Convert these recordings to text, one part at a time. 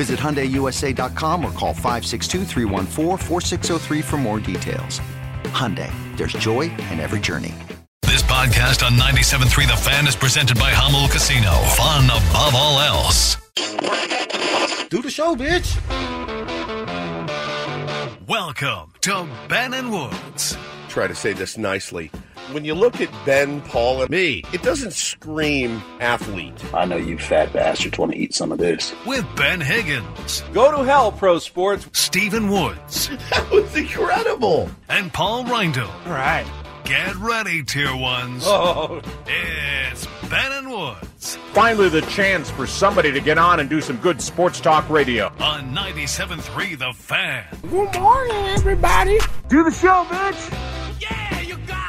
Visit HyundaiUSA.com or call 562 for more details. Hyundai, there's joy in every journey. This podcast on 97.3 The Fan is presented by Jamul Casino. Fun above all else. Do the show, bitch. Welcome to Ben and Woods. Try to say this nicely when you look at Ben, Paul, and me, it doesn't scream athlete. I know you fat bastards want to eat some of this. With Ben Higgins. Go to hell, pro sports. Stephen Woods. that was incredible. And Paul Reindo. All right. Get ready, tier ones. Oh. It's Ben and Woods. Finally, the chance for somebody to get on and do some good sports talk radio. On 97.3 The Fan. Good morning, everybody. Do the show, bitch.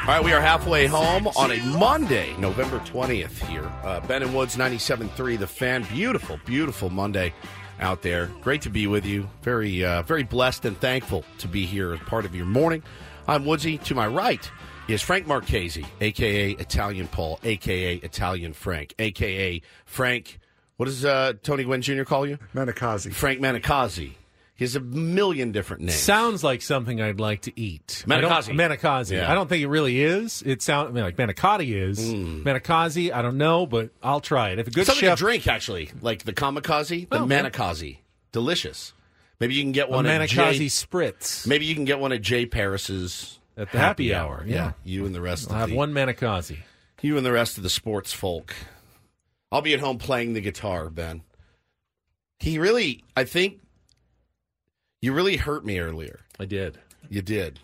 All right, we are halfway home on a Monday, November 20th here. Uh, ben and Woods 97.3, The Fan. Beautiful, beautiful Monday out there. Great to be with you. Very, uh, very blessed and thankful to be here as part of your morning. I'm Woodsy. To my right is Frank Marchese, a.k.a. Italian Paul, a.k.a. Italian Frank, a.k.a. Frank, what does uh, Tony Gwynn Jr. call you? Manicazzi. Frank Manicazzi. He has a million different names. Sounds like something I'd like to eat. Manicazzi. Manicazzi. Yeah. I don't think it really is. It sounds I mean, like manicotti is. Mm. I don't know, but I'll try it. If a good Something chef... to drink, actually, like the kamikaze, the oh. Delicious. Maybe you can get one a at spritz. Maybe you can get one at Jay Paris's at the happy, happy hour. Yeah. yeah. you and the rest. I'll of have the, one Manicazzi. You and the rest of the sports folk. I'll be at home playing the guitar, Ben. He really, I think, you really hurt me earlier. I did. You did.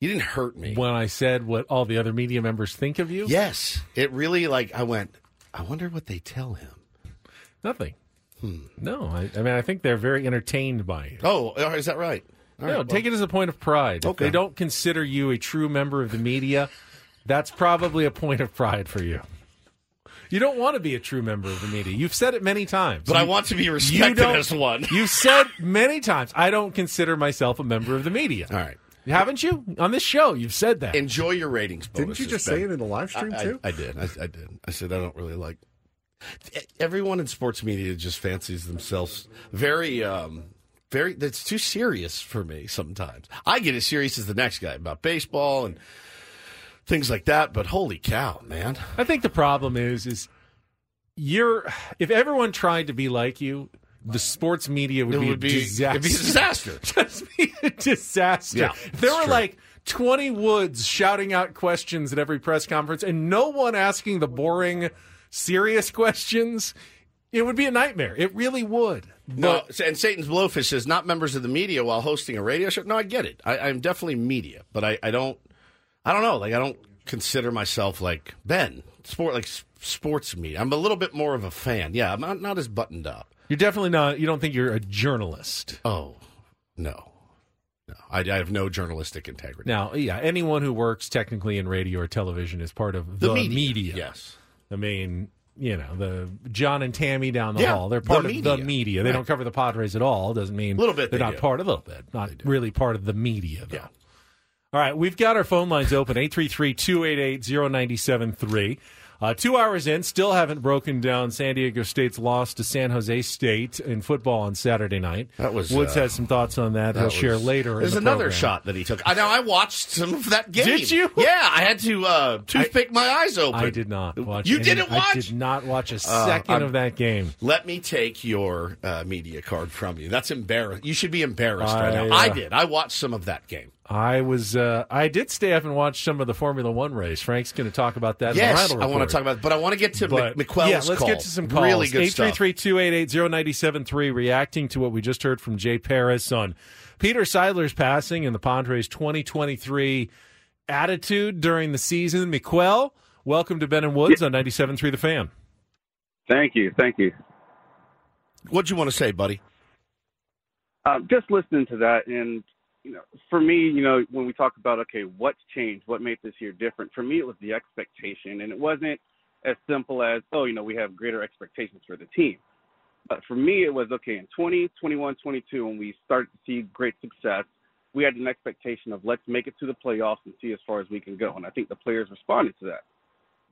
You didn't hurt me. When I said what all the other media members think of you? Yes. It really, like, I went, I wonder what they tell him. Nothing. Hmm. No, I, I, mean, I think they're very entertained by you. Oh, is that right? All no, right, take well. it as a point of pride. Okay. If they don't consider you a true member of the media, that's probably a point of pride for you. You don't want to be a true member of the media. You've said it many times. But you, I want to be respected as one. you've said many times, I don't consider myself a member of the media. All right. Haven't you? On this show, you've said that. Enjoy your ratings. Didn't you just say it in the live stream, I, too? I, I did. I, I did. I said I don't really like. Everyone in sports media just fancies themselves very um, very that's too serious for me sometimes. I get as serious as the next guy about baseball and things like that. But holy cow, man! I think the problem is is you're if everyone tried to be like you, the sports media would, it be, would a be, disaster. It'd be a disaster. Just be a disaster. Yeah, if there were true. like 20 Woods shouting out questions at every press conference and no one asking the boring, serious questions, it would be a nightmare. It really would. No, and Satan's Blowfish says not members of the media while hosting a radio show. No, I get it. I, I'm definitely media, but I, I don't. I don't know. Like I don't consider myself like Ben sport like sports media. I'm a little bit more of a fan. Yeah, I'm not, not as buttoned up. You're definitely not. You don't think you're a journalist? Oh, no. No, I, I have no journalistic integrity. Now, yeah, anyone who works technically in radio or television is part of the, media. media. Yes. I mean, you know, the John and Tammy down the Yeah, hall. They're the part of media. the media. They Right. don't cover the Padres at all. Doesn't mean Little bit they're they not do. part of a little bit. Not really part of the media though. Yeah. All right, we've got our phone lines open 833-288-0973. Uh, two hours in, still haven't broken down San Diego State's loss to San Jose State in football on Saturday night. That was, Woods uh, has some thoughts on that. He'll That share was- later. in There's the another program. shot that he took. I know. I watched some of that game. Did you? Yeah, I had to uh, toothpick my eyes open. I did not watch. You any- didn't watch? I did not watch a Uh, second I'm- of that game. Let me take your uh, media card from you. That's embarrassing. You should be embarrassed right I, now. I uh, did. I watched some of that game. I was. Uh, I did stay up and watch some of the Formula One race. Frank's going to talk about that. in the Yes, I want to talk about, but I want to get to But, Mc- McQuell's yeah, let's call. get to some calls. Really good stuff. 833-288-0973, reacting to what we just heard from Jay Paris on Peter Seidler's passing and the Padres' 2023 attitude during the season. McQuell, welcome to Ben and Woods on 97.3 The Fan. Thank you, thank you. What'd you want to say, buddy? Um, just listening to that, and you know, for me, you know, when we talk about okay, what's changed, what made this year different? For me, it was the expectation, and it wasn't as simple as oh, you know, we have greater expectations for the team. But for me, it was okay in 20, 21, 22, when we started to see great success. We had an expectation of let's make it to the playoffs and see as far as we can go, and I think the players responded to that.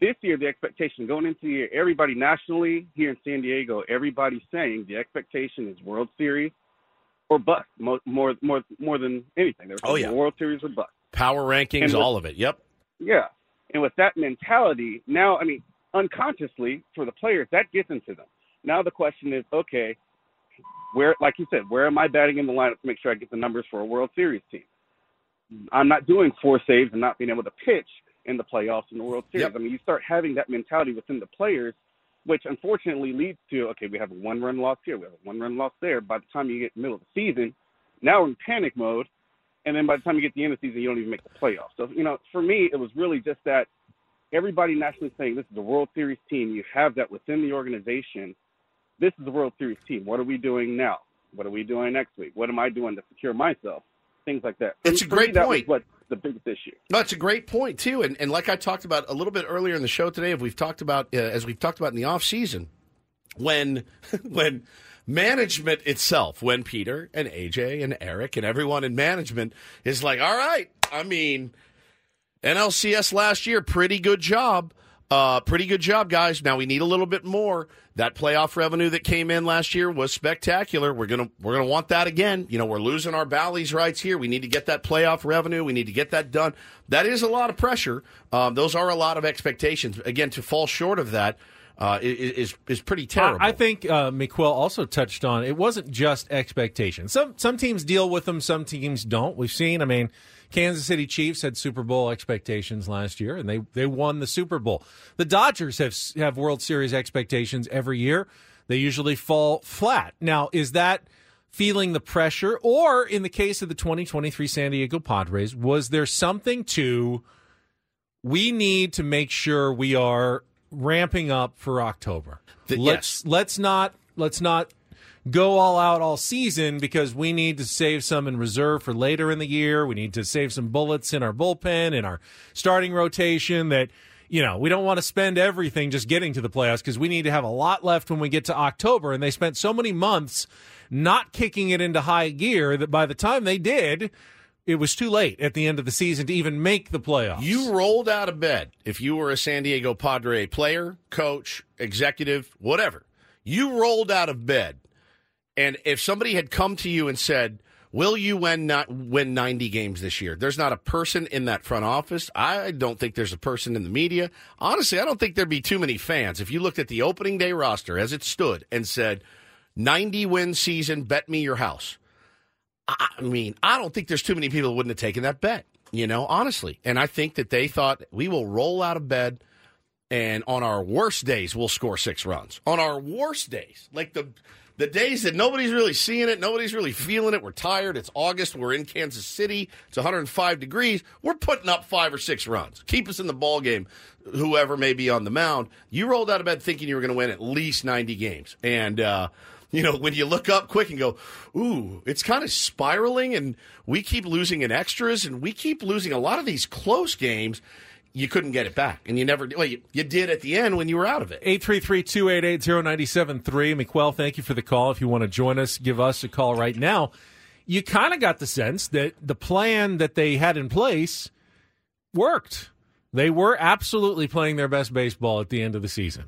This year, the expectation going into the year, everybody nationally here in San Diego, everybody's saying the expectation is World Series or bust more more more, more than anything. They're Oh, saying yeah. World Series or bust. Power rankings, with- all of it. Yep. Yeah, and with that mentality, now I mean unconsciously for the players, that gets into them. Now the question is, okay, where, like you said, where am I batting in the lineup to make sure I get the numbers for a World Series team? I'm not doing four saves and not being able to pitch in the playoffs in the World Series. Yep. I mean, you start having that mentality within the players, which unfortunately leads to okay, we have a one run loss here, we have a one run loss there. By the time you get middle of the season, now we're in panic mode, and then by the time you get the end of the season, you don't even make the playoffs. So you know, for me, it was really just that everybody nationally saying this is a World Series team. You have that within the organization. This is a World Series team. What are we doing now? What are we doing next week? What am I doing to secure myself? Things like that. It's a great me, that point. Was what the biggest issue. That's a great point too, and and like I talked about a little bit earlier in the show today, if we've talked about uh, as we've talked about in the off season, when when management itself, when Peter and AJ and Eric and everyone in management is like, all right, I mean, NLCS last year, pretty good job. Uh, pretty good job, guys. Now we need a little bit more. That playoff revenue that came in last year was spectacular. We're gonna we're gonna want that again. You know, we're losing our Bally's rights here. We need to get that playoff revenue. We need to get that done. That is a lot of pressure. Um, those are a lot of expectations. Again, to fall short of that uh, is is pretty terrible. I I think uh, McQuell also touched on it wasn't just expectations. Some some teams deal with them, some teams don't. We've seen. I mean, Kansas City Chiefs had Super Bowl expectations last year, and they they won the Super Bowl. The Dodgers have have World Series expectations every year. They usually fall flat. Now, is that feeling the pressure, or in the case of the 2023 San Diego Padres, was there something to? We need to make sure we are ramping up for October. The- let's let's not let's not go all out all season because we need to save some in reserve for later in the year. We need to save some bullets in our bullpen in our starting rotation that you know, we don't want to spend everything just getting to the playoffs because we need to have a lot left when we get to October and they spent so many months not kicking it into high gear that by the time they did it was too late at the end of the season to even make the playoffs. You rolled out of bed if you were a San Diego Padre player, coach, executive, whatever. You rolled out of bed, and if somebody had come to you and said, "Will you win not win 90 games this year?" There's not a person in that front office. I don't think there's a person in the media. Honestly, I don't think there'd be too many fans if you looked at the opening day roster as it stood and said, "90 win season, bet me your house." I mean, I don't think there's too many people that wouldn't have taken that bet, you know, honestly. And I think that they thought we will roll out of bed and on our worst days we'll score six runs. On our worst days, like the the days that nobody's really seeing it, nobody's really feeling it, we're tired, it's August, we're in Kansas City, it's 105 degrees, we're putting up five or six runs. Keep us in the ball game, whoever may be on the mound. You rolled out of bed thinking you were going to win at least 90 games. And uh you know, when you look up quick and go, ooh, it's kind of spiraling and we keep losing in extras and we keep losing a lot of these close games, you couldn't get it back. And you never, well, you, you did at the end when you were out of it. 833-288-0973. McQuell, thank you for the call. If you want to join us, give us a call right now. You kind of got the sense that the plan that they had in place worked. They were absolutely playing their best baseball at the end of the season.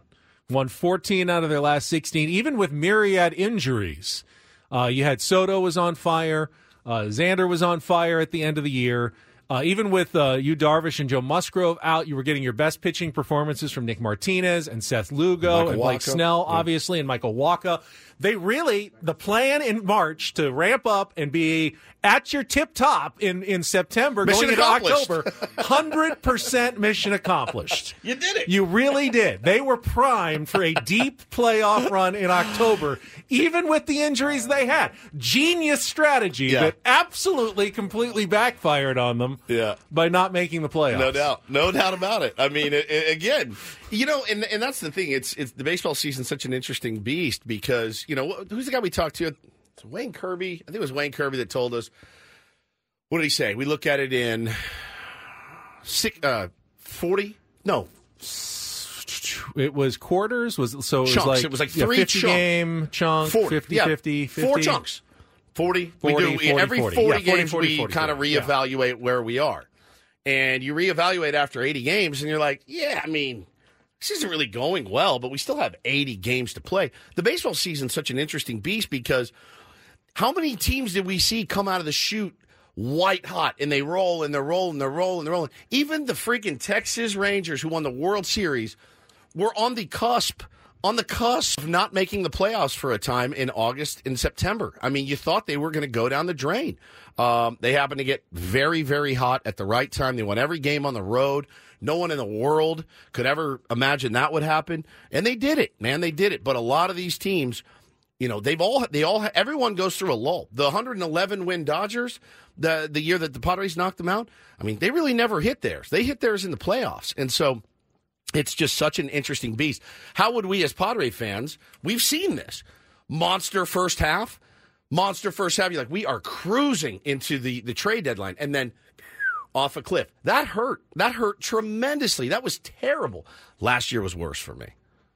Won 14 out of their last 16, even with myriad injuries. Uh, you had Soto was on fire. Uh, Xander was on fire at the end of the year. Uh, even with uh, you, Darvish and Joe Musgrove out, you were getting your best pitching performances from Nick Martinez and Seth Lugo Michael and Blake. Snell, Yeah. obviously, and Michael Wacha. They really the plan in March to ramp up and be at your tip top in in September, Mission going into. October. Hundred percent mission accomplished. You did it. You really did. They were primed for a deep playoff run in October, even with the injuries they had. Genius strategy Yeah. that absolutely completely backfired on them Yeah. by not making the playoffs. No doubt, no doubt about it. I mean, it, it- again, you know, and and that's the thing. It's it's the baseball season's such an interesting beast because you know who's the guy we talked to? It's Wayne Kirby. I think it was Wayne Kirby that told us. What did he say? We look at it in six, uh, forty. No, It was quarters. Was so it was like It was like yeah, three 50 chunk- game chunk, 40, 50, yeah. 50, 50. Four chunks. 40. 40, we do 40, every 40, 40. Yeah, 40, games 40, we kind of 40, yeah. reevaluate where we are. And you reevaluate after 80 games and you're like, yeah, I mean, this isn't really going well, but we still have 80 games to play. The baseball season's such an interesting beast because how many teams did we see come out of the chute white hot and they roll and they're rolling, and they're rolling, they're rolling. Even the freaking Texas Rangers who won the World Series were on the cusp on the cusp of not making the playoffs for a time in August and September. I mean, you thought they were going to go down the drain. Um, they happened to get very, very hot at the right time. They won every game on the road. No one in the world could ever imagine that would happen, and they did it, man. They did it. But a lot of these teams, you know, they've all they all everyone goes through a lull. The 111 win Dodgers, the the year that the Padres knocked them out. I mean, they really never hit theirs. They hit theirs in the playoffs, and so it's just such an interesting beast. How would we, as Padre fans, we've seen this monster first half, monster first half. You're like, we are cruising into the the trade deadline, and then off a cliff. That hurt. That hurt tremendously. That was terrible. Last year was worse for me.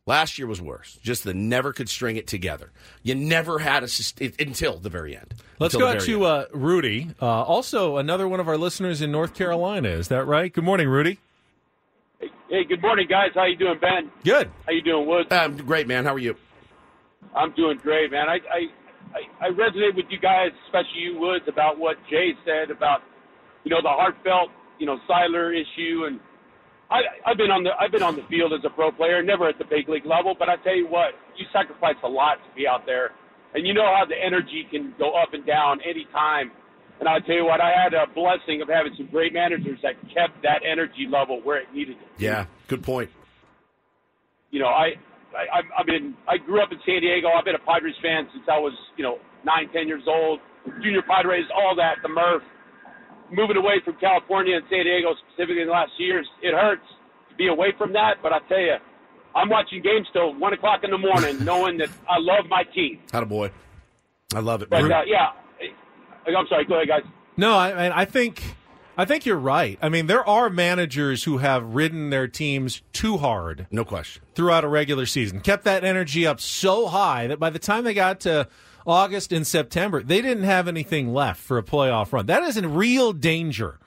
Last year was worse. Just the never could string it together. You never had a sust- it, until the very end. Let's go out to uh, Rudy. Uh, also, another one of our listeners in North Carolina. Is that right? Good morning, Rudy. Hey, good morning, guys. How you doing, Ben? Good. How you doing, Woods? Um, great, man. How are you? I'm doing great, man. I, I I I resonate with you guys, especially you, Woods, about what Jay said about you know the heartfelt you know Seidler issue, and I I've been on the I've been on the field as a pro player, never at the big league level, but I tell you what, you sacrifice a lot to be out there, and you know how the energy can go up and down anytime. And I'll tell you what, I had a blessing of having some great managers that kept that energy level where it needed it. Yeah, good point. you know, I, I, I've- I've been, I grew up in San Diego. I've been a Padres fan since I was, you know, nine, ten years old. Junior Padres, all that, the Murph. Moving away from California and San Diego specifically in the last years, it hurts to be away from that. But I tell you, I'm watching games till one o'clock in the morning, knowing that I love my team. Had a boy. I love it. But uh, yeah, I'm sorry. Go ahead, guys. No, I, I I think I think you're right. I mean, there are managers who have ridden their teams too hard, no question, throughout a regular season, kept that energy up so high that by the time they got to August and September, they didn't have anything left for a playoff run. That is in real danger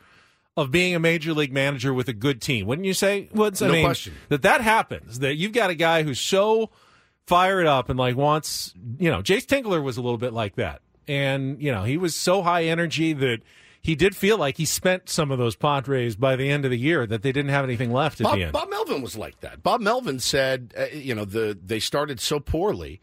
of being a major league manager with a good team, wouldn't you say, Woods? I No mean, question. that that happens. That you've got a guy who's so fired up and like wants, you know, Jayce Tingler was a little bit like that, and you know he was so high energy that he did feel like he spent some of those Padres by the end of the year that they didn't have anything left at Bob, the end. Bob Melvin was like that. Bob Melvin said, uh, you know, the they started so poorly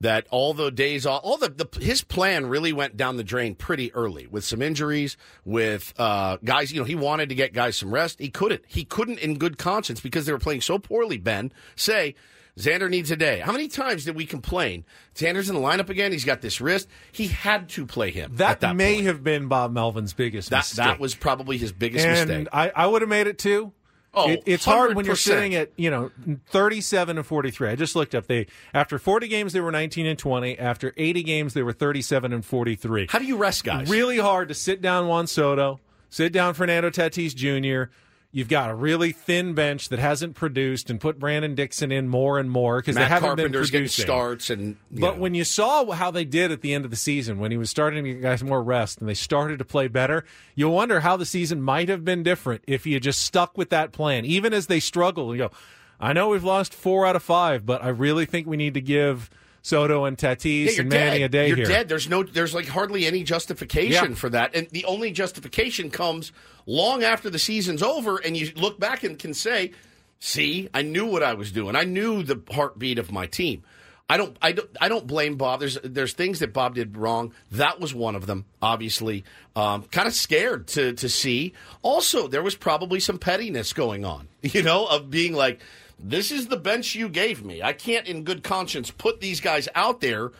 that all the days off, all the, the his plan really went down the drain pretty early with some injuries, with uh, guys. You know, he wanted to get guys some rest. He couldn't. He couldn't in good conscience because they were playing so poorly. Ben say. Xander needs a day. How many times did we complain? Xander's in the lineup again. He's got this wrist. He had to play him. That, at that may point. have been Bob Melvin's biggest that mistake. that was probably his biggest and mistake. I, I would have made it too. Oh, It- it's hard when you're sitting at you know 37 and 43. I just looked up. They after 40 games they were 19 and 20. After 80 games they were 37 and 43. How do you rest guys? Really hard to sit down Juan Soto, sit down Fernando Tatis Jr. You've got a really thin bench that hasn't produced, and put Brandon Dixon in more and more because they haven't Carpenter's been getting producing. starts, and But know. when you saw how they did at the end of the season, when he was starting to get guys more rest and they started to play better, you wonder how the season might have been different if you just stuck with that plan, even as they struggle. You go, I know we've lost four out of five, but I really think we need to give Soto and Tatis Yeah, and Manny dead. a day you're here. dead. There's no, there's like hardly any justification Yeah. for that, and the only justification comes long after the season's over, and you look back and can say, "See, I knew what I was doing. I knew the heartbeat of my team." I don't, I don't, I don't blame Bob. There's, there's things that Bob did wrong. That was one of them. Obviously, um, kind of scared to to see. Also, there was probably some pettiness going on. You know, of being like, "This is the bench you gave me. I can't, in good conscience, put these guys out there."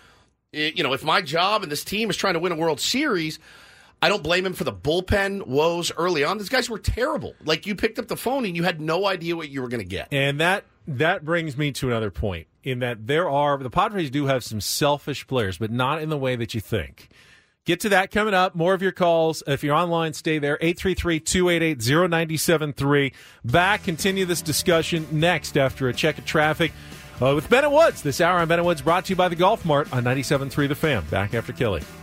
I- You know, if my job and this team is trying to win a World Series, I don't blame him for the bullpen woes early on. These guys were terrible. Like you picked up the phone and you had no idea what you were going to get. And that that brings me to another point in that there are the Padres do have some selfish players, but not in the way that you think. Get to that coming up. More of your calls. If you're online, stay there. 833-288-0973. Back, continue this discussion next after a check of traffic uh, with Bennett Woods. This hour on Bennett Woods brought to you by the Golf Mart on 97.3 The Fan. Back after Kelly.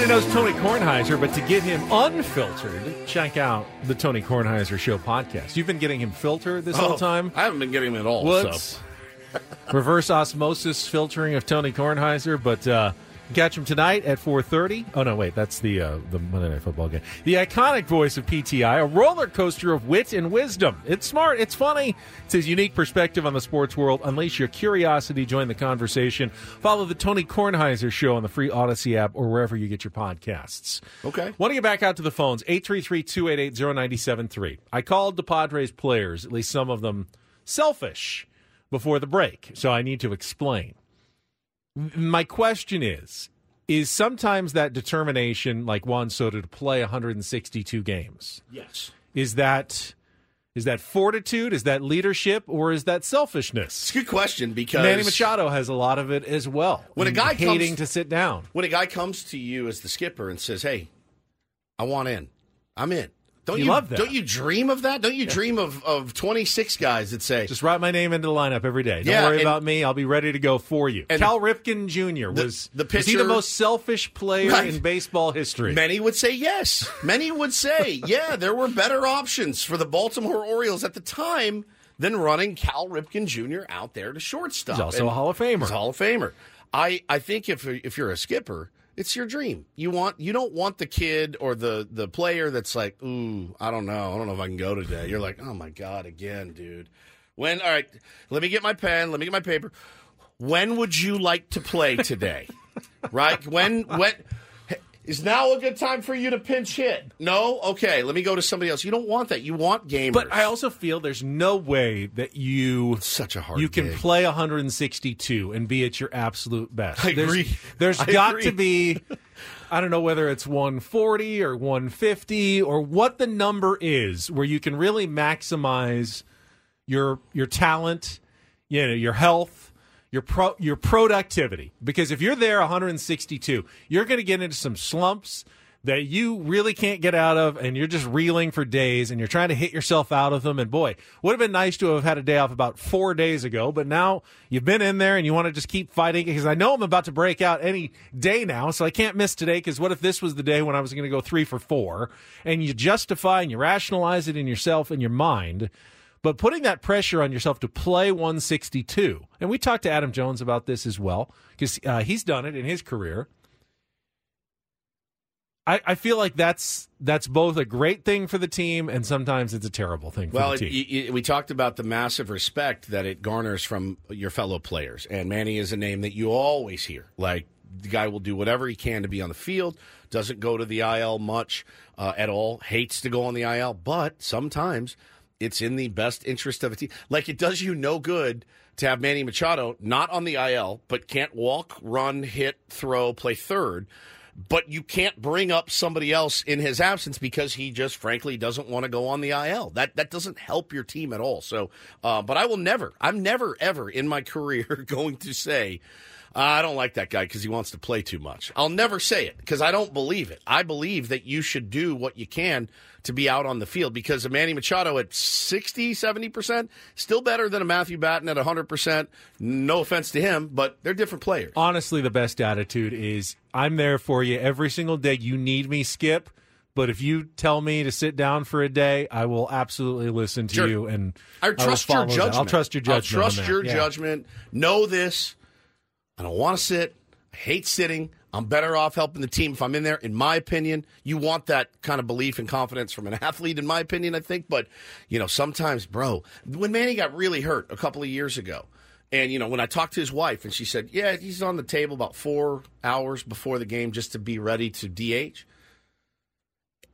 Everybody knows Tony Kornheiser, but to get him unfiltered, check out the Tony Kornheiser Show podcast. You've been getting him filtered this whole Oh, time. I haven't been getting him at all. Well, so. reverse osmosis filtering of Tony Kornheiser, but uh, catch him tonight at 4.30. Oh, no, wait, that's the uh, the Monday Night Football game. The iconic voice of PTI, a roller coaster of wit and wisdom. It's smart, it's funny, it's his unique perspective on the sports world. Unleash your curiosity, join the conversation. Follow the Tony Kornheiser Show on the free Odyssey app or wherever you get your podcasts. Okay. Want to get back out to the phones, 833-288-0973. I called the Padres players, at least some of them, selfish before the break, so I need to explain. My question is, is sometimes that determination, like Juan Soto, to play 162 games, Yes. is that is that fortitude, is that leadership, or is that selfishness? It's a good question because Manny Machado has a lot of it as well. When a guy hating comes- to sit down, when a guy comes to you as the skipper and says, "Hey, I want in. I'm in." Don't You you, love that. Don't you dream of that? Don't you dream of of 26 guys that say, just write my name into the lineup every day. Don't Yeah, worry and- about me. I'll be ready to go for you. And Cal Ripken Jr. was the pitcher, was he the most selfish player Right. in baseball history? Many would say yes. Many would say, yeah, there were better options for the Baltimore Orioles at the time than running Cal Ripken Jr. out there to shortstop. He's also a Hall of Famer. He's a Hall of Famer. I, I think if if you're a skipper, it's your dream. You want you don't want the kid or the the player that's like, ooh, I don't know, I don't know if I can go today. You're like, oh my god, again, dude. When all right, let me get my pen, let me get my paper. when would you like to play today? right? When when is now a good time for you to pinch hit? No? Okay, let me go to somebody else. You don't want that. You want gamers. But I also feel there's no way that you such a hard you can gig. play 162 and be at your absolute best. I There's- agree. There's I got agree. to be I don't know whether it's 140 or 150 or what the number is where you can really maximize your your talent, you know, your health, your pro your productivity. Because if you're there 162, you're going to get into some slumps that you really can't get out of and you're just reeling for days and you're trying to hit yourself out of them and boy would have been nice to have had a day off about four days ago but now you've been in there and you want to just keep fighting because i know i'm about to break out any day now so i can't miss today because what if this was the day when i was going to go three for four and you justify and you rationalize it in yourself and your mind but putting that pressure on yourself to play 162, and we talked to Adam Jones about this as well because uh, he's done it in his career. I, I feel like that's that's both a great thing for the team and sometimes it's a terrible thing for Well, the it, y- we talked about the massive respect that it garners from your fellow players, and Manny is a name that you always hear. Like the guy will do whatever he can to be on the field. Doesn't go to the IL much uh, at all. Hates to go on the IL, but sometimes it's in the best interest of a team. Like it does you no good to have Manny Machado not on the IL, but can't walk, run, hit, throw, play third. But you can't bring up somebody else in his absence because he just frankly doesn't want to go on the IL. That that doesn't help your team at all. So, uh, but I will never, I'm never ever in my career going to say I don't like that guy because he wants to play too much. I'll never say it because I don't believe it. I believe that you should do what you can to be out on the field because a Manny Machado at 60, 70%, still better than a Matthew Batten at 100%. No offense to him, but they're different players. Honestly, the best attitude is I'm there for you every single day. You need me, Skip. But if you tell me to sit down for a day, I will absolutely listen to Sure. you and I trust your follow that. judgment. I'll trust your judgment. I'll trust your Yeah. judgment. Know this. I don't want to sit. I hate sitting. I'm better off helping the team if I'm in there. In my opinion, you want that kind of belief and confidence from an athlete. In my opinion, I think. But you know, sometimes, bro, when Manny got really hurt a couple of years ago, and you know, when I talked to his wife, and she said, "Yeah, he's on the table about four hours before the game just to be ready to DH."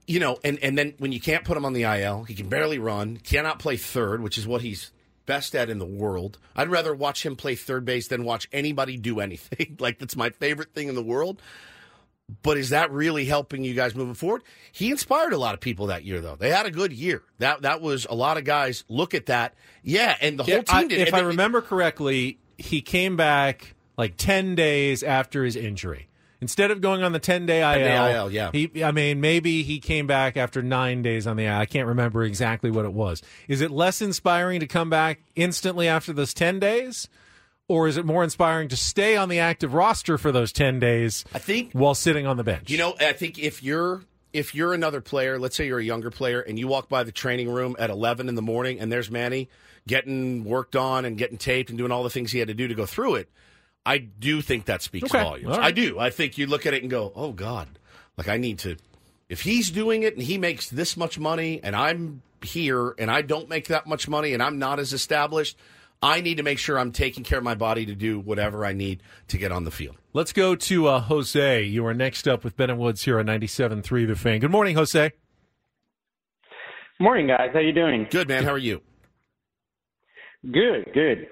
you know, and, and then when you can't put him on the IL, he can barely run, cannot play third, which is what he's best at in the world. I'd rather watch him play third base than watch anybody do anything. like that's my favorite thing in the world. But is that really helping you guys moving forward? He inspired a lot of people that year, though. They had a good year. That that was a lot of guys look at that. Yeah, and the Yeah, whole team I- did. If And I they- remember correctly, he came back like 10 days after his injury. Instead of going on the 10 day IL, IL, yeah. He, I mean, maybe he came back after nine days on the IL. I can't remember exactly what it was. Is it less inspiring to come back instantly after those 10 days? Or is it more inspiring to stay on the active roster for those 10 days I think while sitting on the bench? You know, I think if you're if you're another player, let's say you're a younger player, and you walk by the training room at 11 in the morning, and there's Manny getting worked on and getting taped and doing all the things he had to do to go through it, I do think that speaks Okay. volumes. All right. I do. I think you look at it and go, "Oh God, like I need to." If he's doing it and he makes this much money, and I'm here and I don't make that much money, and I'm not as established. I need to make sure I'm taking care of my body to do whatever I need to get on the field. Let's go to uh, Jose. You are next up with Ben and Woods here on 97.3 The Fan. Good morning, Jose. Morning, guys. How you doing? Good, man. How are you? Good, good.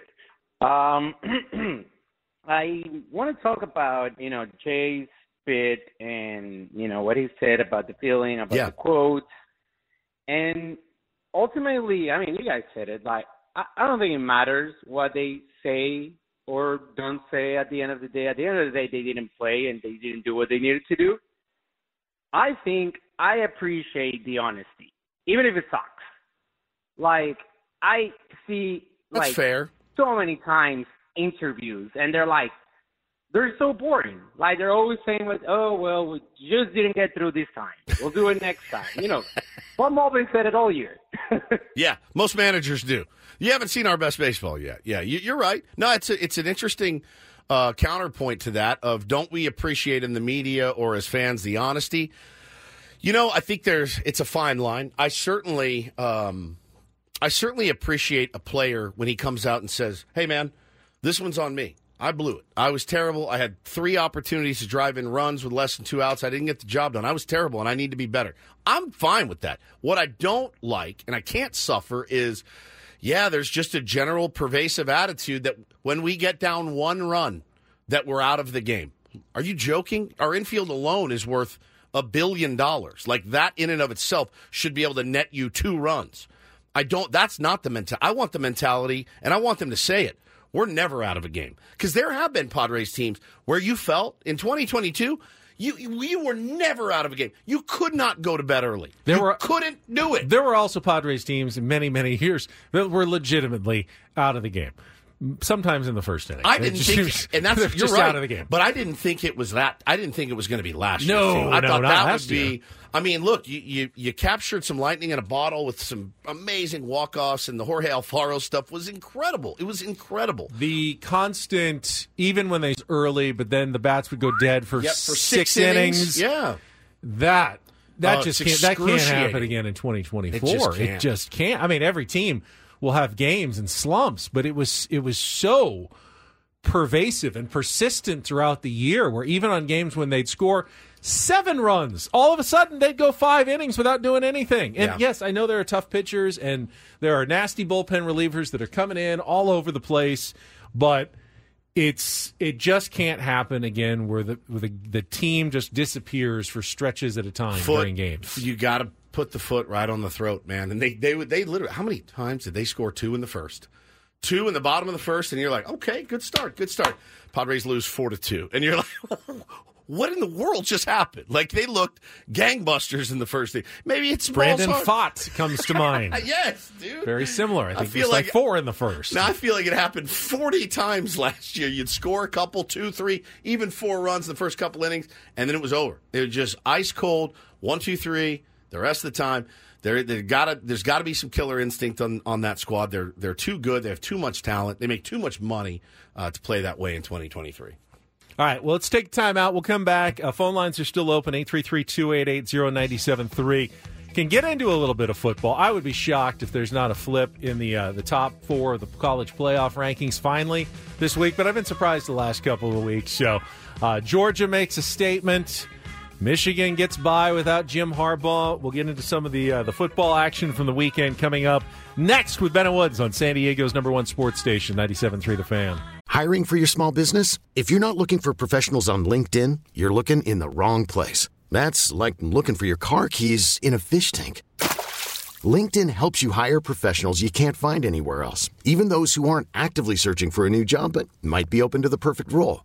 Um, I want to talk about you know Jay's bit and you know what he said about the feeling about Yeah. the quotes, and ultimately, I mean, you guys said it. Like, I, I don't think it matters what they say or don't say. At the end of the day, at the end of the day, they didn't play and they didn't do what they needed to do. I think I appreciate the honesty, even if it sucks. Like I see That's like fair. so many times interviews and they're like they're so boring. Like they're always saying like, Oh well we just didn't get through this time. We'll do it next time. You know. Bob Melvin said it all year. Yeah, most managers do. You haven't seen our best baseball yet. Yeah, you, you're right. No, it's a, it's an interesting uh, counterpoint to that. Of don't we appreciate in the media or as fans the honesty? You know, I think there's it's a fine line. I certainly um, I certainly appreciate a player when he comes out and says, "Hey, man, this one's on me. I blew it. I was terrible. I had three opportunities to drive in runs with less than two outs. I didn't get the job done. I was terrible, and I need to be better. I'm fine with that. What I don't like, and I can't suffer, is yeah, there's just a general pervasive attitude that when we get down one run, that we're out of the game. Are you joking? Our infield alone is worth a billion dollars. Like that in and of itself should be able to net you two runs. I don't. That's not the mentality. I want the mentality, and I want them to say it. We're never out of a game because there have been Padres teams where you felt in 2022 you you were never out of a game. You could not go to bed early. There you were, couldn't do it. There were also Padres teams in many many years that were legitimately out of the game. Sometimes in the first inning, I didn't think, and that's you're just right. out of the game. But I didn't think it was that. I didn't think it was going to be last No, year. too. I no, thought not that would be. year. I mean, look, you, you you captured some lightning in a bottle with some amazing walk offs, and the Jorge Alfaro stuff was incredible. It was incredible. The constant, even when they early, but then the bats would go dead for, Yep, for six, six innings. innings, yeah. that that Oh, just can't that can't happen again in 2024. It just can't. It just can't. I mean, every team will have games and slumps, but it was it was so pervasive and persistent throughout the year. Where even on games when they'd score seven runs, all of a sudden they'd go five innings without doing anything. And Yeah. yes, I know there are tough pitchers and there are nasty bullpen relievers that are coming in all over the place, but it's it just can't happen again where the where the, the team just disappears for stretches at a time Foot, during games. You got to put the foot right on the throat, man. And they they would they literally how many times did they score two in the first? Two in the bottom of the first, and you're like, okay, good start, good start. Padres lose four to two, and you're like, what in the world just happened? Like they looked gangbusters in the first thing. Maybe it's Brandon Fott comes to mind. yes, dude. Very similar. I I think feel it's like like- four in the first. Now I feel like it happened 40 times last year. You'd score a couple, two, three, even four runs in the first couple innings, and then it was over. It was just ice cold, one, two, three. The rest of the time, there, gotta, there's got to be some killer instinct on, on that squad. They're they're too good. They have too much talent. They make too much money uh, to play that way in 2023. All right, well, let's take time out. We'll come back. Uh, phone lines are still open 833 288 0973. Can get into a little bit of football. I would be shocked if there's not a flip in the uh, the top four of the college playoff rankings finally this week, but I've been surprised the last couple of weeks. So, uh, Georgia makes a statement. Michigan gets by without Jim Harbaugh. We'll get into some of the uh, the football action from the weekend coming up next with Ben Woods on San Diego's number one sports station, 97.3 The Fan. Hiring for your small business? If you're not looking for professionals on LinkedIn, you're looking in the wrong place. That's like looking for your car keys in a fish tank. LinkedIn helps you hire professionals you can't find anywhere else, even those who aren't actively searching for a new job but might be open to the perfect role.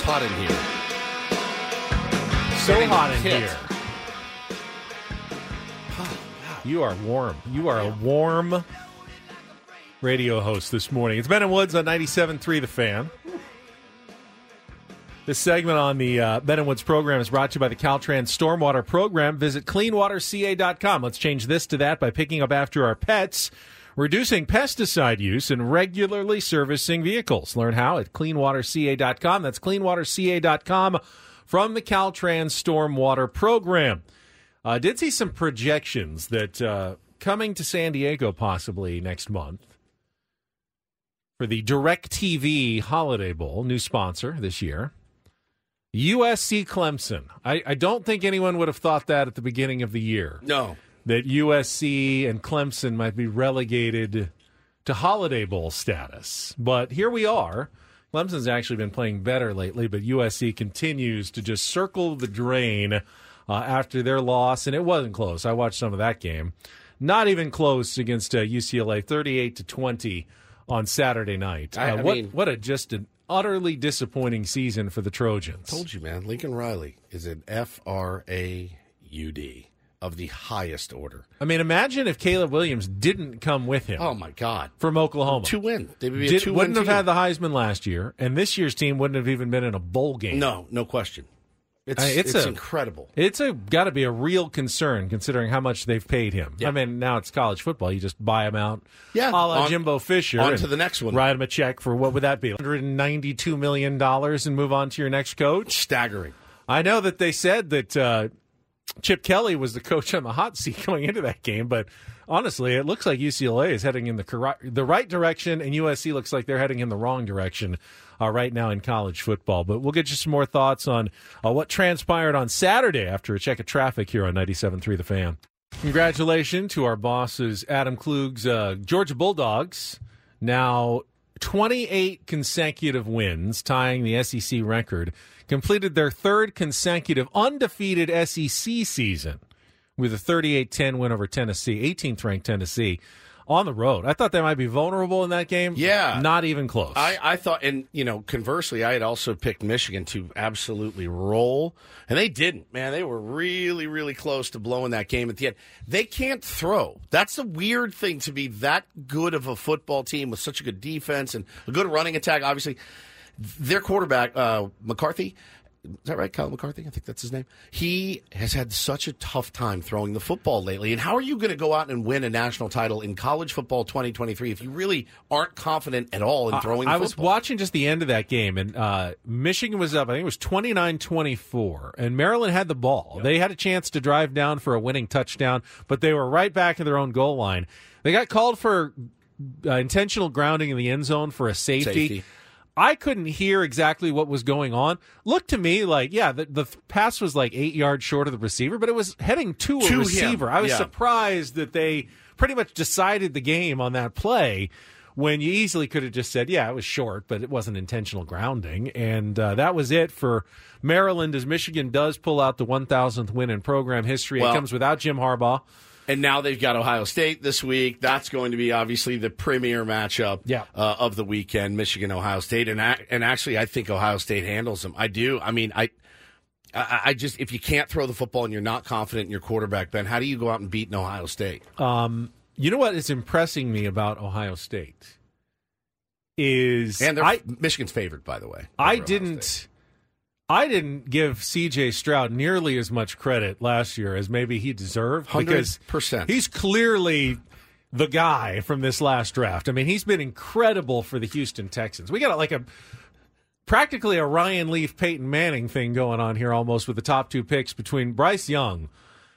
It's hot in here. So hot in here. You are warm. You are a warm radio host this morning. It's Ben and Woods on 97.3 The Fan. This segment on the uh, Ben and Woods program is brought to you by the Caltrans Stormwater Program. Visit cleanwaterca.com. Let's change this to that by picking up after our pets, reducing pesticide use, and regularly servicing vehicles. Learn how at cleanwaterca.com. That's cleanwaterca.com from the Caltrans Stormwater Program. I did see some projections that uh, coming to San Diego possibly next month for the DirecTV Holiday Bowl, new sponsor this year. USC Clemson. I, I don't think anyone would have thought that at the beginning of the year. No. That USC and Clemson might be relegated to Holiday Bowl status. But here we are. Clemson's actually been playing better lately, but USC continues to just circle the drain uh, after their loss, and it wasn't close. I watched some of that game. Not even close against uh, UCLA, 38 to 20 on Saturday night. I- Uh, I what, mean- what a just an utterly disappointing season for the Trojans. Told you, man. Lincoln Riley is an F R A U D of the highest order. I mean, imagine if Caleb Williams didn't come with him. Oh my God! From Oklahoma, Two win. They would be a Did, two wouldn't have had the Heisman last year, and this year's team wouldn't have even been in a bowl game. No, no question. It's I- it's, a- incredible. It's a got to be a real concern considering how much they've paid him. Yeah. I mean, now it's college football; you just buy him out. Yeah, a la on- Jimbo Fisher. on to the next one. Write him a check for what would that be? One hundred and ninety-two million dollars, and move on to your next coach. Staggering. I know that they said that uh, Chip Kelly was the coach on the hot seat going into that game, but honestly, it looks like UCLA is heading in the corri- the right direction, and USC looks like they're heading in the wrong direction uh, right now in college football. But we'll get you some more thoughts on uh, what transpired on Saturday after a check of traffic here on 97.3 The Fan. Congratulations to our bosses, Adam Klug's uh, Georgia Bulldogs. Now 28 consecutive wins, tying the SEC record, completed their third consecutive undefeated SEC season with a 38 10 win over Tennessee, 18th ranked Tennessee on the road. I thought they might be vulnerable in that game. Yeah. Not even close. I, I thought, and you know, conversely, I had also picked Michigan to absolutely roll, and they didn't. Man, they were really, really close to blowing that game at the end. They can't throw. That's a weird thing to be that good of a football team with such a good defense and a good running attack. Obviously, their quarterback uh, McCarthy. Is that right, Kyle McCarthy? I think that's his name. He has had such a tough time throwing the football lately. And how are you going to go out and win a national title in college football 2023 if you really aren't confident at all in throwing I, I was watching just the end of that game, and uh, Michigan was up. I think it was 29 24, and Maryland had the ball. They had a chance to drive down for a winning touchdown, but they were right back in their own goal line. They got called for uh, intentional grounding in the end zone for a safety. Safety. I couldn't hear exactly what was going on. Looked to me like, yeah, the, the pass was like eight yards short of the receiver, but it was heading to a To him, receiver. I was yeah. surprised that they pretty much decided the game on that play when you easily could have just said, yeah, it was short, but it wasn't intentional grounding. And uh, that was it for Maryland as Michigan does pull out the 1,000th win in program history. Well- it comes without Jim Harbaugh. And now they've got Ohio State this week. That's going to be obviously the premier matchup Yeah. uh, of the weekend, Michigan Ohio State. And and actually, I think Ohio State handles them. I do. I mean, I. I I just if you can't throw the football and you're not confident in your quarterback, Ben, how do you go out and beat an Ohio State? Um, you know what is impressing me about Ohio State is And they're I Michigan's favored, by the way. I didn't. I didn't give CJ Stroud nearly as much credit last year as maybe he deserved because 100%. he's clearly the guy from this last draft. I mean, he's been incredible for the Houston Texans. We got like a practically a Ryan Leaf Peyton Manning thing going on here almost with the top two picks between Bryce Young.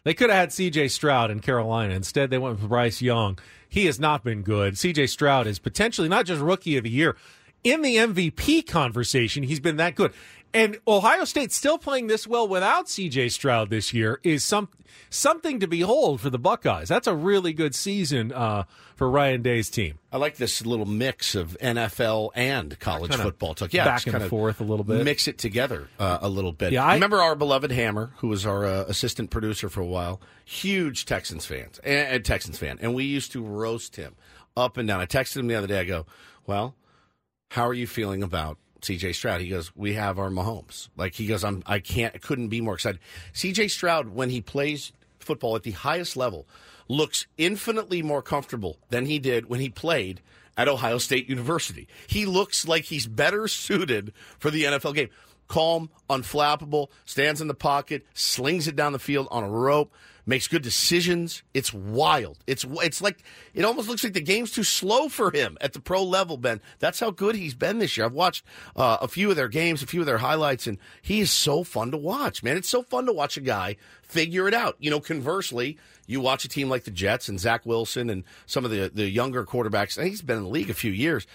They could have had CJ Stroud in Carolina. Instead, they went with Bryce Young. He has not been good. CJ Stroud is potentially not just rookie of the year. In the MVP conversation, he's been that good. And Ohio State still playing this well without CJ Stroud this year is some something to behold for the Buckeyes. That's a really good season uh, for Ryan Day's team. I like this little mix of NFL and college football talk. Yeah, back and forth a little bit. Mix it together uh, a little bit. Yeah, I- remember our beloved Hammer, who was our uh, assistant producer for a while. Huge Texans fans and, and Texans fan, and we used to roast him up and down. I texted him the other day. I go, "Well, how are you feeling about?" CJ Stroud. He goes, "We have our Mahomes." Like he goes, "I'm I can't couldn't be more excited." CJ Stroud when he plays football at the highest level looks infinitely more comfortable than he did when he played at Ohio State University. He looks like he's better suited for the NFL game. Calm, unflappable, stands in the pocket, slings it down the field on a rope, makes good decisions. It's wild. It's it's like it almost looks like the game's too slow for him at the pro level, Ben. That's how good he's been this year. I've watched uh, a few of their games, a few of their highlights, and he is so fun to watch, man. It's so fun to watch a guy figure it out. You know, conversely, you watch a team like the Jets and Zach Wilson and some of the the younger quarterbacks, and he's been in the league a few years.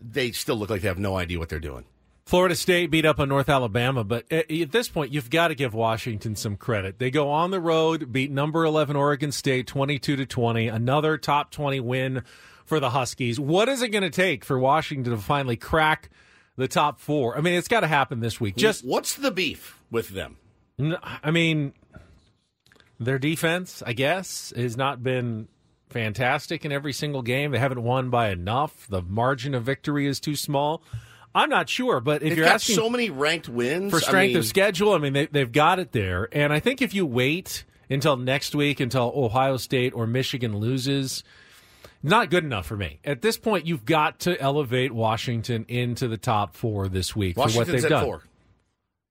They still look like they have no idea what they're doing. Florida State beat up on North Alabama, but at, this point, you've got to give Washington some credit. They go on the road, beat number 11 Oregon State 22 to 20, another top 20 win for the Huskies. What is it going to take for Washington to finally crack the top four? I mean, it's got to happen this week. Just what's the beef with them? I mean, Their defense, I guess, has not been fantastic in every single game. They haven't won by enough. The margin of victory is too small. I'm not sure, but if They've you're got asking so many ranked wins for I strength mean, of schedule, I mean they, they've got it there. And I think if you wait until next week until Ohio State or Michigan loses, not good enough for me. At this point, you've got to elevate Washington into the top four this week for what they've at done. four.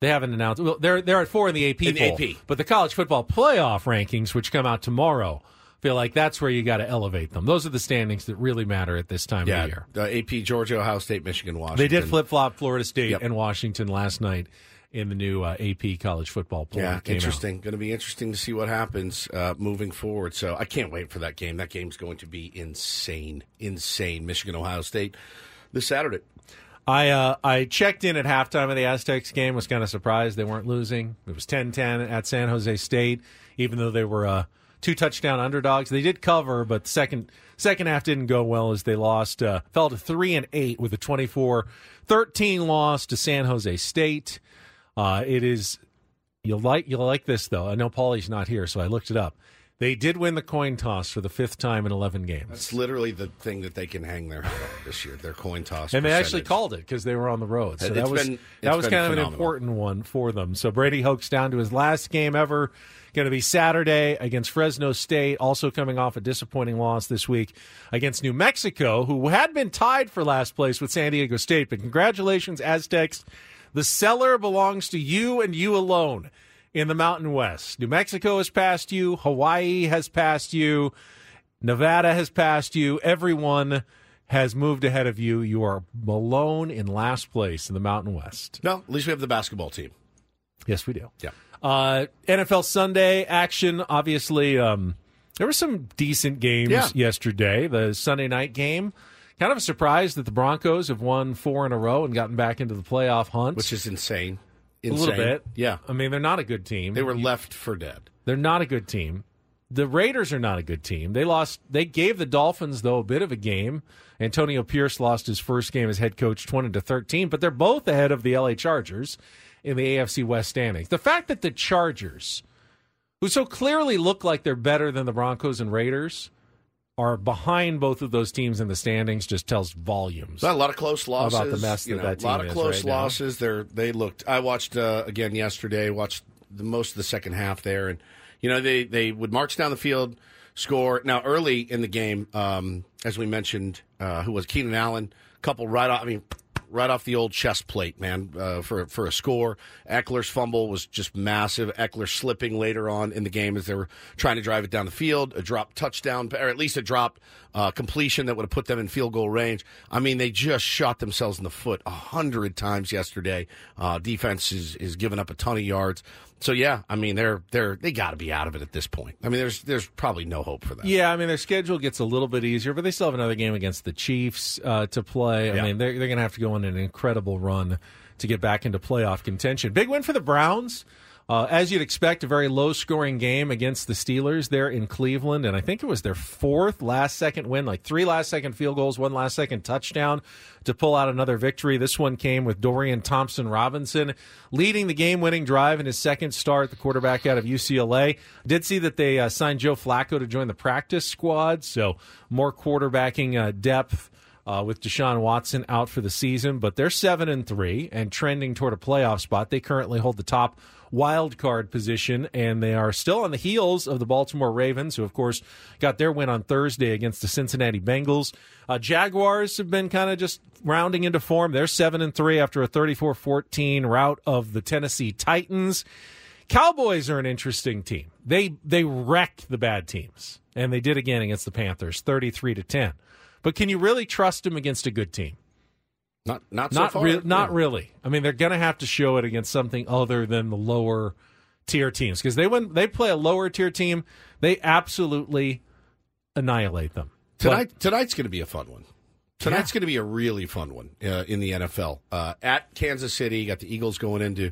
They haven't announced. Well, they're they're at four in the AP In poll, AP. but the college football playoff rankings, which come out tomorrow, feel like that's where you got to elevate them. Those are the standings that really matter at this time Yeah, of year. uh, AP, Georgia, Ohio State, Michigan, Washington. They did flip flop Florida State Yep. and Washington last night in the new uh, AP college football poll. Yeah, out. interesting. Going to be interesting to see what happens uh, moving forward. So I can't wait for that game. That game's going to be insane, insane. Michigan, Ohio State this Saturday. I uh, I checked in at halftime of the Aztecs game. Was kind of surprised they weren't losing. It was 10-10 at San Jose State, even though they were uh, two touchdown underdogs. They did cover, but second second half didn't go well as they lost. Uh, fell to three and eight with a 24-13 loss to San Jose State. Uh, it is you'll like you'll like this though. I know Paulie's not here, so I looked it up. They did win the coin toss for the fifth time in 11 games. That's literally the thing that they can hang their hat on this year. Their coin toss, And they actually called it because they were on the road. So It's that was been- that was kind of an important one for them. So Brady Hoke's down to his last game ever. Going to be Saturday against Fresno State. Also coming off a disappointing loss this week against New Mexico, who had been tied for last place with San Diego State. But congratulations, Aztecs! The cellar belongs to you and you alone in the Mountain West. New Mexico has passed you. Hawaii has passed you. Nevada has passed you. Everyone has moved ahead of you. You are alone in last place in the Mountain West. No, at least we have the basketball team. Yes, we do. Yeah. Uh, NFL Sunday action. Obviously, um, there were some decent games Yeah. yesterday. The Sunday night game. Kind of a surprise that the Broncos have won four in a row and gotten back into the playoff hunt. Which is insane. A little bit. Yeah. I mean, they're not a good team. They were left for dead. They're not a good team. The Raiders are not a good team. They lost. They gave the Dolphins though a bit of a game. Antonio Pierce lost his first game as head coach, twenty to thirteen. But they're both ahead of the LA Chargers in the AFC West standings. The fact that the Chargers, who so clearly look like they're better than the Broncos and Raiders, are behind both of those teams in the standings, just tells volumes. A lot of close losses. About the mess you that know, that a lot of close right losses. They're they looked. I watched uh, again yesterday. Watched the most of the second half there, and you know they they would march down the field, score. Now early in the game, um, as we mentioned, uh, who was Keenan Allen? Couple right off. I mean. Right off the old chest plate, man, uh, for for a score. Ekeler's fumble was just massive. Ekeler slipping later on in the game as they were trying to drive it down the field. A drop touchdown, or at least a drop uh, completion that would have put them in field goal range. I mean, they just shot themselves in the foot a hundred times yesterday. Uh, defense is is giving up a ton of yards. So yeah, I mean they're they're they got to be out of it at this point. I mean, there's there's probably no hope for them. Yeah, I mean their schedule gets a little bit easier, but they still have another game against the Chiefs uh, to play. I Yeah. mean they're they're going to have to go on an incredible run to get back into playoff contention. Big win for the Browns. Uh, as you'd expect, a very low scoring game against the Steelers there in Cleveland. And I think it was their fourth last second win, like three last second field goals, one last second touchdown to pull out another victory. This one came with Dorian Thompson Robinson leading the game winning drive in his second start, the quarterback out of UCLA. Did see that they uh, signed Joe Flacco to join the practice squad, so more quarterbacking uh, depth uh, with Deshaun Watson out for the season, but they're seven and three and trending toward a playoff spot. They currently hold the top wild card position, and they are still on the heels of the Baltimore Ravens, who of course got their win on Thursday against the Cincinnati Bengals. Uh, Jaguars have been kind of just rounding into form. They're seven and three after a 34-14 rout of the Tennessee Titans. Cowboys are an interesting team. They they wreck the bad teams, and they did again against the Panthers, thirty-three to ten. But can you really trust them against a good team? Not not so Not far. re- not Yeah. really. I mean, they're going to have to show it against something other than the lower tier teams because they when they play a lower tier team, they absolutely annihilate them. Tonight, tonight's going to be a fun one. Tonight's going to be a really fun one uh, in the NFL. Uh, at Kansas City, you got the Eagles going into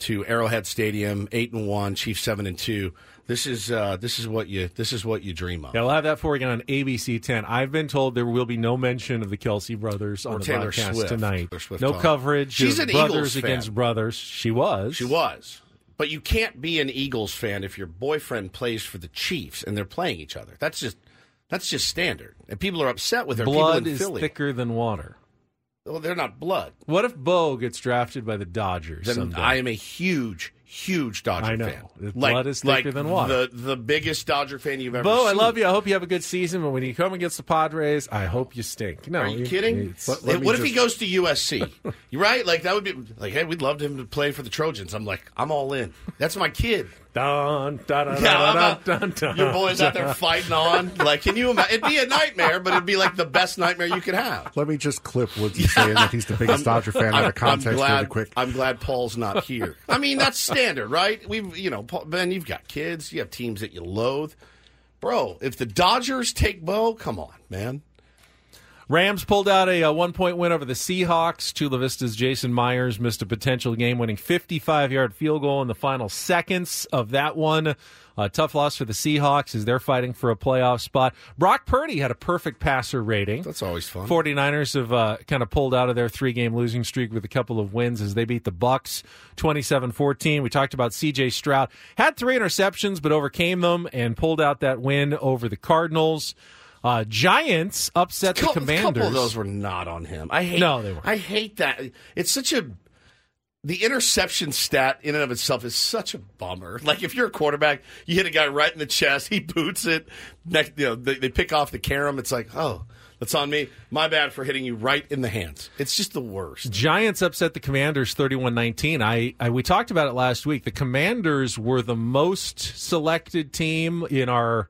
to Arrowhead Stadium, eight and one, Chiefs seven and two. This is uh, this is what you this is what you dream of. Yeah, we'll have that for you on ABC 10. I've been told there will be no mention of the Kelce brothers on Or the Taylor broadcast Swift. tonight. No talk. coverage. She's an brothers Eagles fan. against brothers. She was. She was. But you can't be an Eagles fan if your boyfriend plays for the Chiefs and they're playing each other. That's just that's just standard. And people are upset with their Blood is Philly. thicker than water. Well, they're not blood. What if Bo gets drafted by the Dodgers? Then someday? I am a huge, huge Dodger I know. fan. The blood is thicker like than water. The the biggest Dodger fan you've ever Bo, I love you. I hope you have a good season. But when you come against the Padres, I hope you stink. No, Are you kidding? it's- Hey, what if he goes to USC? you right? Like that would be like, hey, we'd love him to play for the Trojans. I'm like, I'm all in. That's my kid. Dun, dun, dun, Yeah, dun, dun, dun, dun. Your boys out there fighting on. Like, can you imagine? It'd be a nightmare, but it'd be like the best nightmare you could have. Let me just clip Woodsy saying that he's the biggest Dodger fan out of context I'm glad, really quick. I'm glad Paul's not here. I mean, that's standard, right? We've, you know, Paul, Ben, you've got kids. You have teams that you loathe. Bro, if the Dodgers take Bo, come on, man. Rams pulled out a, uh one point win over the Seahawks. Chula Vista's Jason Myers missed a potential game winning 55 yard field goal in the final seconds of that one. A tough loss for the Seahawks as they're fighting for a playoff spot. Brock Purdy had a perfect passer rating. That's always fun. 49ers have uh, kind of pulled out of their three game losing streak with a couple of wins as they beat the Bucs 27 14. We talked about CJ Stroud. Had three interceptions, but overcame them and pulled out that win over the Cardinals. Uh, Giants upset the Commanders. A couple of those were not on him. I hate. No, they weren't. I hate that. It's such a. The interception stat in and of itself is such a bummer. Like if you're a quarterback, you hit a guy right in the chest, he boots it. Next, you know, they, they pick off the carom. It's like, oh, that's on me. My bad for hitting you right in the hands. It's just the worst. Giants upset the Commanders 31-19. I, I we talked about it last week. The Commanders were the most selected team in our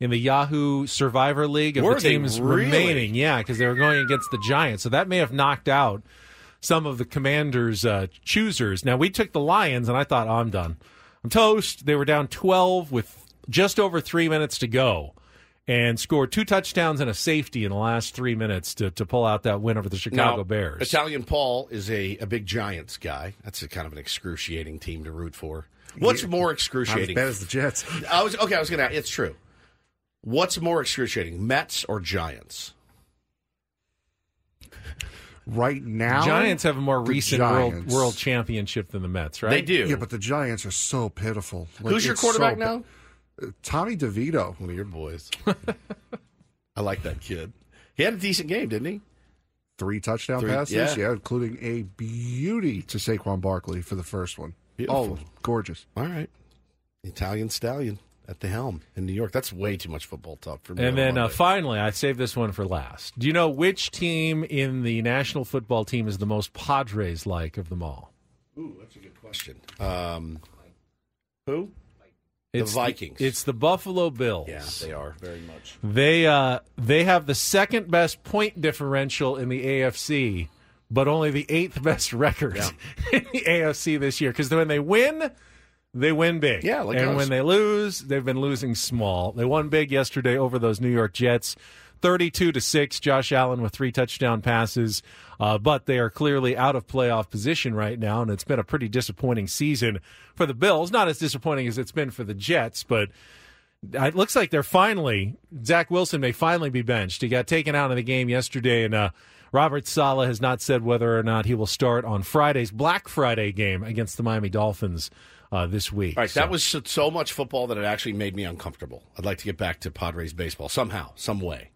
in the Yahoo Survivor League of Were the teams really? remaining. Yeah, because they were going against the Giants, so that may have knocked out some of the Commanders' uh, choosers. Now we took the Lions, and I thought, oh, I'm done. I'm toast. They were down 12 with just over three minutes to go. And scored two touchdowns and a safety in the last three minutes to, to pull out that win over the Chicago Now, Bears. Italian Paul is a, a big Giants guy. That's a kind of an excruciating team to root for. What's Yeah. more Not excruciating? as bad as the Jets. I was okay. I was gonna. It's true. What's more excruciating, Mets or Giants? Right now, Giants have a more recent world, Giants- world championship than the Mets, right? They do. Yeah, but the Giants are so pitiful. Like, Who's your it's quarterback so- now? Uh, Tommy DeVito. One of your boys. I like that kid. He had a decent game, didn't he? Three touchdown Three- passes, yeah. yeah. including a beauty to Saquon Barkley for the first one. Beautiful. Oh, gorgeous. All right. Italian stallion at the helm in New York. That's way too much football talk for me. And then uh, finally, I saved this one for last. Do you know which team in the national football team is the most Padres like of them all? Ooh, that's a good question. Um, who? It's the Vikings. it's the Buffalo Bills. yeah, they are very much. They uh, they have the second best point differential in the AFC, but only the eighth best record Yeah. in the AFC this year. Because when they win, they win big. Yeah, like and us. when they lose, they've been losing small. They won big yesterday over those New York Jets, thirty-two to six. Josh Allen with three touchdown passes, uh, but they are clearly out of playoff position right now, and it's been a pretty disappointing season for the Bills. Not as disappointing as it's been for the Jets, but. It looks like they're finally Zach Wilson may finally be benched. He got taken out of the game yesterday, and uh, Robert Saleh has not said whether or not he will start on Friday's Black Friday game against the Miami Dolphins uh, this week. All right, So- that was so- much football that it actually made me uncomfortable. I'd like to get back to Padres baseball somehow, some way.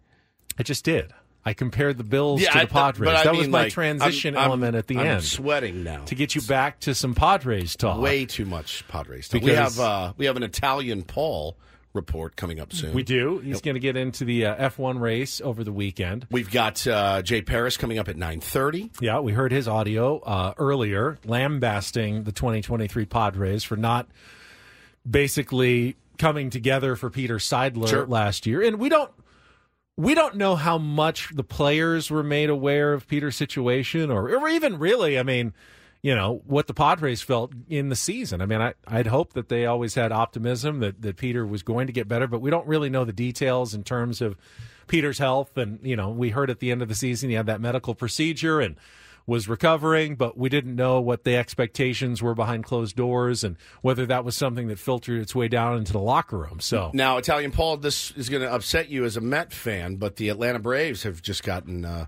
I just did. I compared the Bills Yeah, to the Padres. I that was mean, my like, transition I'm- I'm- element at the I'm end sweating now to get you back to some Padres talk. Way too much Padres talk. we have uh, we have an Italian Paul report coming up soon. We do. He's going to get into the uh, F1 race over the weekend. We've got uh, Jay Paris coming up at nine thirty. Yeah, we heard his audio uh, earlier, lambasting the 2023 Padres for not basically coming together for Peter Seidler Sure. last year, and we don't we don't know how much the players were made aware of Peter's situation, or, or even really, I mean, you know, what the Padres felt in the season. I mean, I, I'd hope that they always had optimism that, that Peter was going to get better, but we don't really know the details in terms of Peter's health. And, you know, we heard at the end of the season he had that medical procedure and was recovering, but we didn't know what the expectations were behind closed doors and whether that was something that filtered its way down into the locker room. So, Now, Italian Paul, this is going to upset you as a Met fan, but the Atlanta Braves have just gotten uh,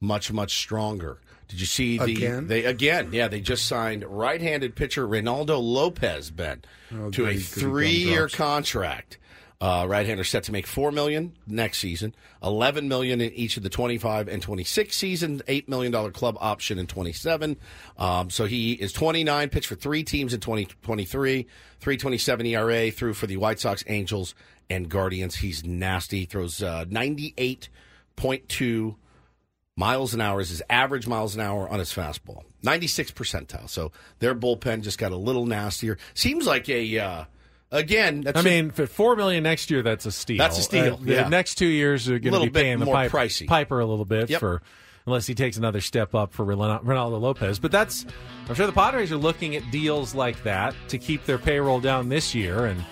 much, much stronger. Did you see the Again? they again? Yeah, they just signed right-handed pitcher Reynaldo Lopez Ben Oh, to a three-year contract. Uh, right-hander set to make four million next season, eleven million in each of the twenty-five and twenty-six seasons, eight million dollar club option in twenty-seven. Um, so he is twenty-nine, pitched for three teams in twenty twenty-three, three twenty-seven ERA, through for the White Sox, Angels, and Guardians. He's nasty. Throws uh, ninety-eight point two miles an hour is his average miles an hour on his fastball. 96 percentile. So their bullpen just got a little nastier. Seems like a uh, again. That's I mean, for four million next year, that's a steal. That's a steal, Uh, the yeah. next two years are going to be paying the pipe, pricey. Piper a little bit Yep. for unless he takes another step up for Ronaldo Lopez. But that's I'm sure the Padres are looking at deals like that to keep their payroll down this year and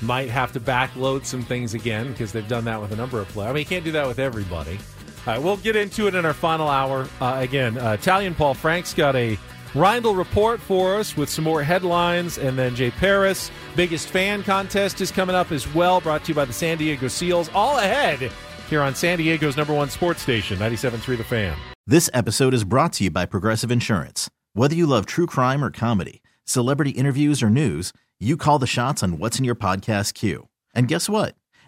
might have to backload some things again because they've done that with a number of players. I mean, you can't do that with everybody. All right, we'll get into it in our final hour. Uh, again, uh, Italian Paul Frank's got a Reindl report for us with some more headlines, and then Jay Paris biggest fan contest is coming up as well. Brought to you by the San Diego Seals. All ahead here on San Diego's number one sports station, 97.3 The Fan. This episode is brought to you by Progressive Insurance. Whether you love true crime or comedy, celebrity interviews or news, you call the shots on what's in your podcast queue. And guess what?